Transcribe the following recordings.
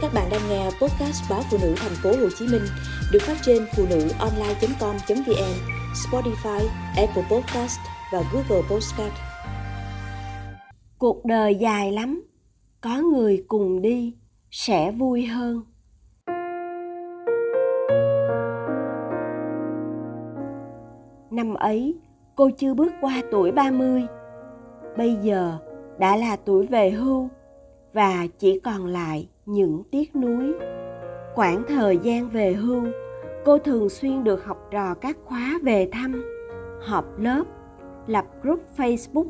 Các bạn đang nghe podcast báo phụ nữ thành phố Hồ Chí Minh được phát trên phụ nữ online.com.vn, Spotify, Apple Podcast và Google Podcast. Cuộc đời dài lắm, có người cùng đi sẽ vui hơn. Năm ấy, cô chưa bước qua tuổi 30. Bây giờ đã là tuổi về hưu và chỉ còn lại những tiếc nuối. Quãng thời gian về hưu, cô thường xuyên được học trò các khóa về thăm, họp lớp, lập group facebook,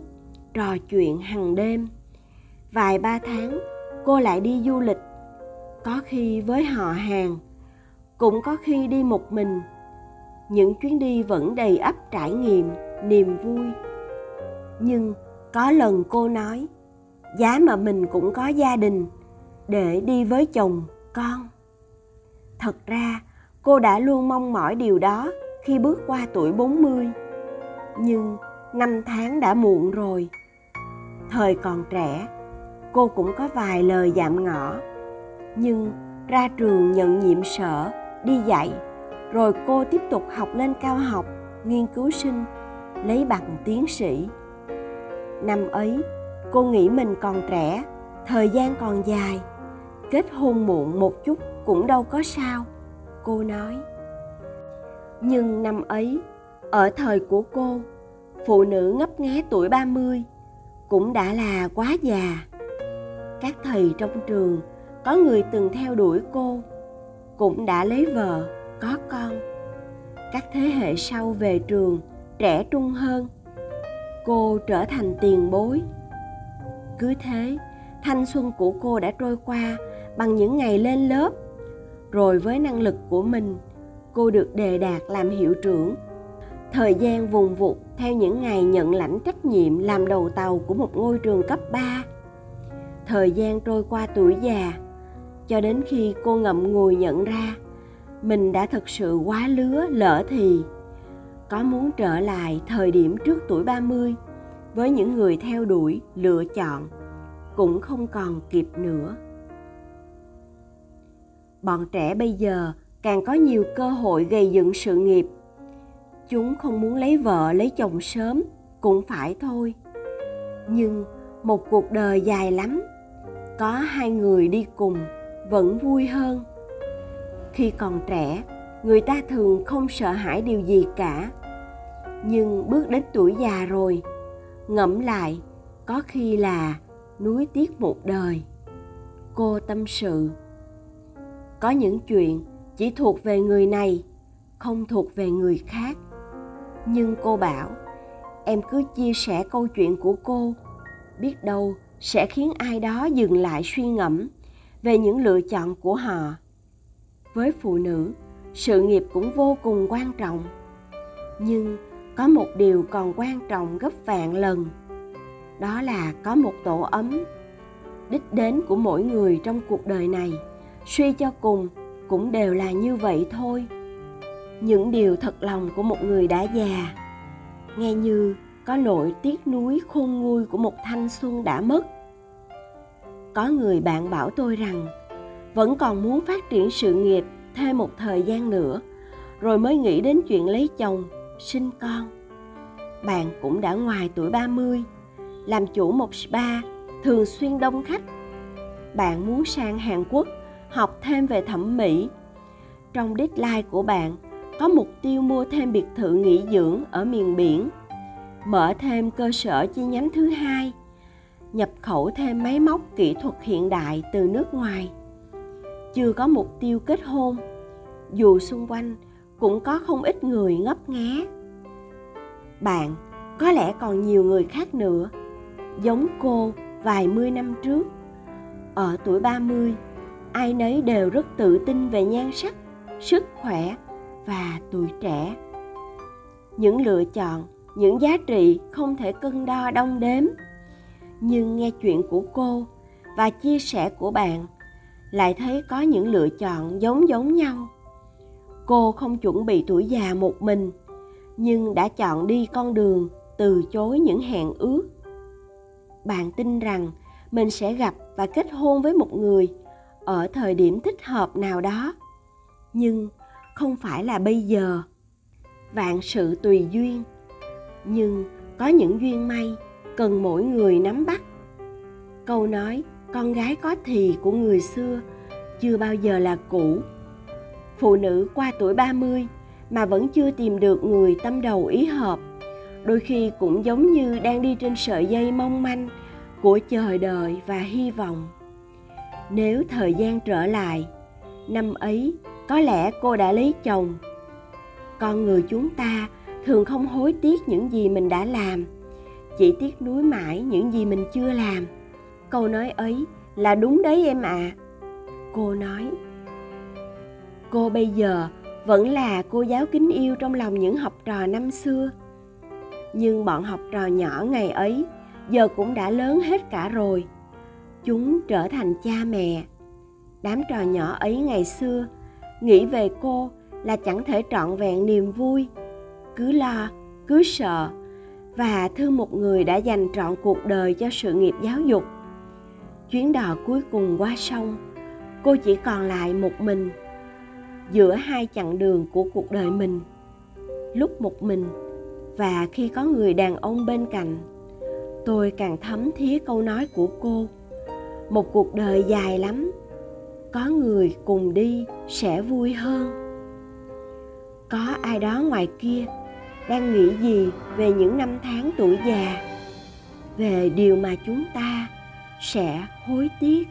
trò chuyện hàng đêm. Vài ba tháng, cô lại đi du lịch, có khi với họ hàng, cũng có khi đi một mình. Những chuyến đi vẫn đầy ắp trải nghiệm, niềm vui. Nhưng có lần cô nói giá mà mình cũng có gia đình để đi với chồng con thật ra cô đã luôn mong mỏi điều đó khi bước qua tuổi 40. Nhưng năm tháng đã muộn rồi. Thời còn trẻ, cô cũng có vài lời dạm ngõ. Nhưng ra trường nhận nhiệm sở, đi dạy, rồi cô tiếp tục học lên cao học, nghiên cứu sinh, lấy bằng tiến sĩ. Năm ấy, cô nghĩ mình còn trẻ, thời gian còn dài, kết hôn muộn một chút cũng đâu có sao cô nói. Nhưng năm ấy ở thời của cô phụ nữ ngấp nghé tuổi 30 cũng đã là quá già. Các thầy trong trường có người từng theo đuổi cô cũng đã lấy vợ có con. Các thế hệ sau về trường trẻ trung hơn. Cô trở thành tiền bối cứ thế. Thanh xuân của cô đã trôi qua bằng những ngày lên lớp. Rồi với năng lực của mình cô được đề đạt làm hiệu trưởng. Thời gian vùng vụt theo những ngày nhận lãnh trách nhiệm làm đầu tàu của một ngôi trường cấp 3. Thời gian trôi qua tuổi già, cho đến khi cô ngậm ngùi nhận ra mình đã thực sự quá lứa lỡ thì có muốn trở lại thời điểm trước tuổi 30 với những người theo đuổi, lựa chọn cũng không còn kịp nữa. Bọn trẻ bây giờ càng có nhiều cơ hội gây dựng sự nghiệp. Chúng không muốn lấy vợ lấy chồng sớm cũng phải thôi. Nhưng một cuộc đời dài lắm có hai người đi cùng vẫn vui hơn. Khi còn trẻ người ta thường không sợ hãi điều gì cả. Nhưng bước đến tuổi già rồi ngẫm lại, có khi là nuối tiếc một đời. Cô tâm sự, có những chuyện chỉ thuộc về người này, không thuộc về người khác. Nhưng cô bảo, em cứ chia sẻ câu chuyện của cô, biết đâu sẽ khiến ai đó dừng lại suy ngẫm về những lựa chọn của họ. Với phụ nữ, sự nghiệp cũng vô cùng quan trọng. Nhưng có một điều còn quan trọng gấp vạn lần. Đó là có một tổ ấm, đích đến của mỗi người trong cuộc đời này. Suy cho cùng, cũng đều là như vậy thôi. Những điều thật lòng của một người đã già, nghe như có nỗi tiếc nuối khôn nguôi của một thanh xuân đã mất. Có người bạn bảo tôi rằng, vẫn còn muốn phát triển sự nghiệp thêm một thời gian nữa, rồi mới nghĩ đến chuyện lấy chồng sinh con bạn cũng đã ngoài tuổi 30 làm chủ một spa thường xuyên đông khách bạn muốn sang Hàn Quốc học thêm về thẩm mỹ. Trong deadline của bạn có mục tiêu mua thêm biệt thự nghỉ dưỡng ở miền biển, mở thêm cơ sở chi nhánh thứ hai, nhập khẩu thêm máy móc kỹ thuật hiện đại từ nước ngoài. Chưa có mục tiêu kết hôn, dù xung quanh cũng có không ít người ngấp nghé. Bạn có lẽ còn nhiều người khác nữa, giống cô vài mươi năm trước. Ở tuổi 30, ai nấy đều rất tự tin về nhan sắc sức khỏe và tuổi trẻ những lựa chọn những giá trị không thể cân đo đong đếm nhưng nghe chuyện của cô và chia sẻ của bạn lại thấy có những lựa chọn giống giống nhau cô không chuẩn bị tuổi già một mình, nhưng đã chọn đi con đường từ chối những hẹn ước. Bạn tin rằng mình sẽ gặp và kết hôn với một người ở thời điểm thích hợp nào đó, nhưng không phải là bây giờ. Vạn sự tùy duyên, nhưng có những duyên may cần mỗi người nắm bắt. Câu nói, con gái có thì của người xưa chưa bao giờ là cũ phụ nữ qua tuổi 30 mà vẫn chưa tìm được người tâm đầu ý hợp. Đôi khi cũng giống như đang đi trên sợi dây mong manh của chờ đợi và hy vọng. Nếu thời gian trở lại, năm ấy có lẽ cô đã lấy chồng. Con người chúng ta thường không hối tiếc những gì mình đã làm, chỉ tiếc nuối mãi những gì mình chưa làm. Câu nói ấy là đúng đấy em ạ. À. cô nói cô bây giờ vẫn là cô giáo kính yêu trong lòng những học trò năm xưa. Nhưng bọn học trò nhỏ ngày ấy giờ cũng đã lớn hết cả rồi. Chúng trở thành cha mẹ. Đám trò nhỏ ấy ngày xưa nghĩ về cô là chẳng thể trọn vẹn niềm vui, cứ lo, cứ sợ và thương một người đã dành trọn cuộc đời cho sự nghiệp giáo dục. Chuyến đò cuối cùng qua sông, cô chỉ còn lại một mình giữa hai chặng đường của cuộc đời mình. Lúc một mình và khi có người đàn ông bên cạnh, tôi càng thấm thía câu nói của cô. Một cuộc đời dài lắm, có người cùng đi sẽ vui hơn. Có ai đó ngoài kia đang nghĩ gì về những năm tháng tuổi già, về điều mà chúng ta sẽ hối tiếc?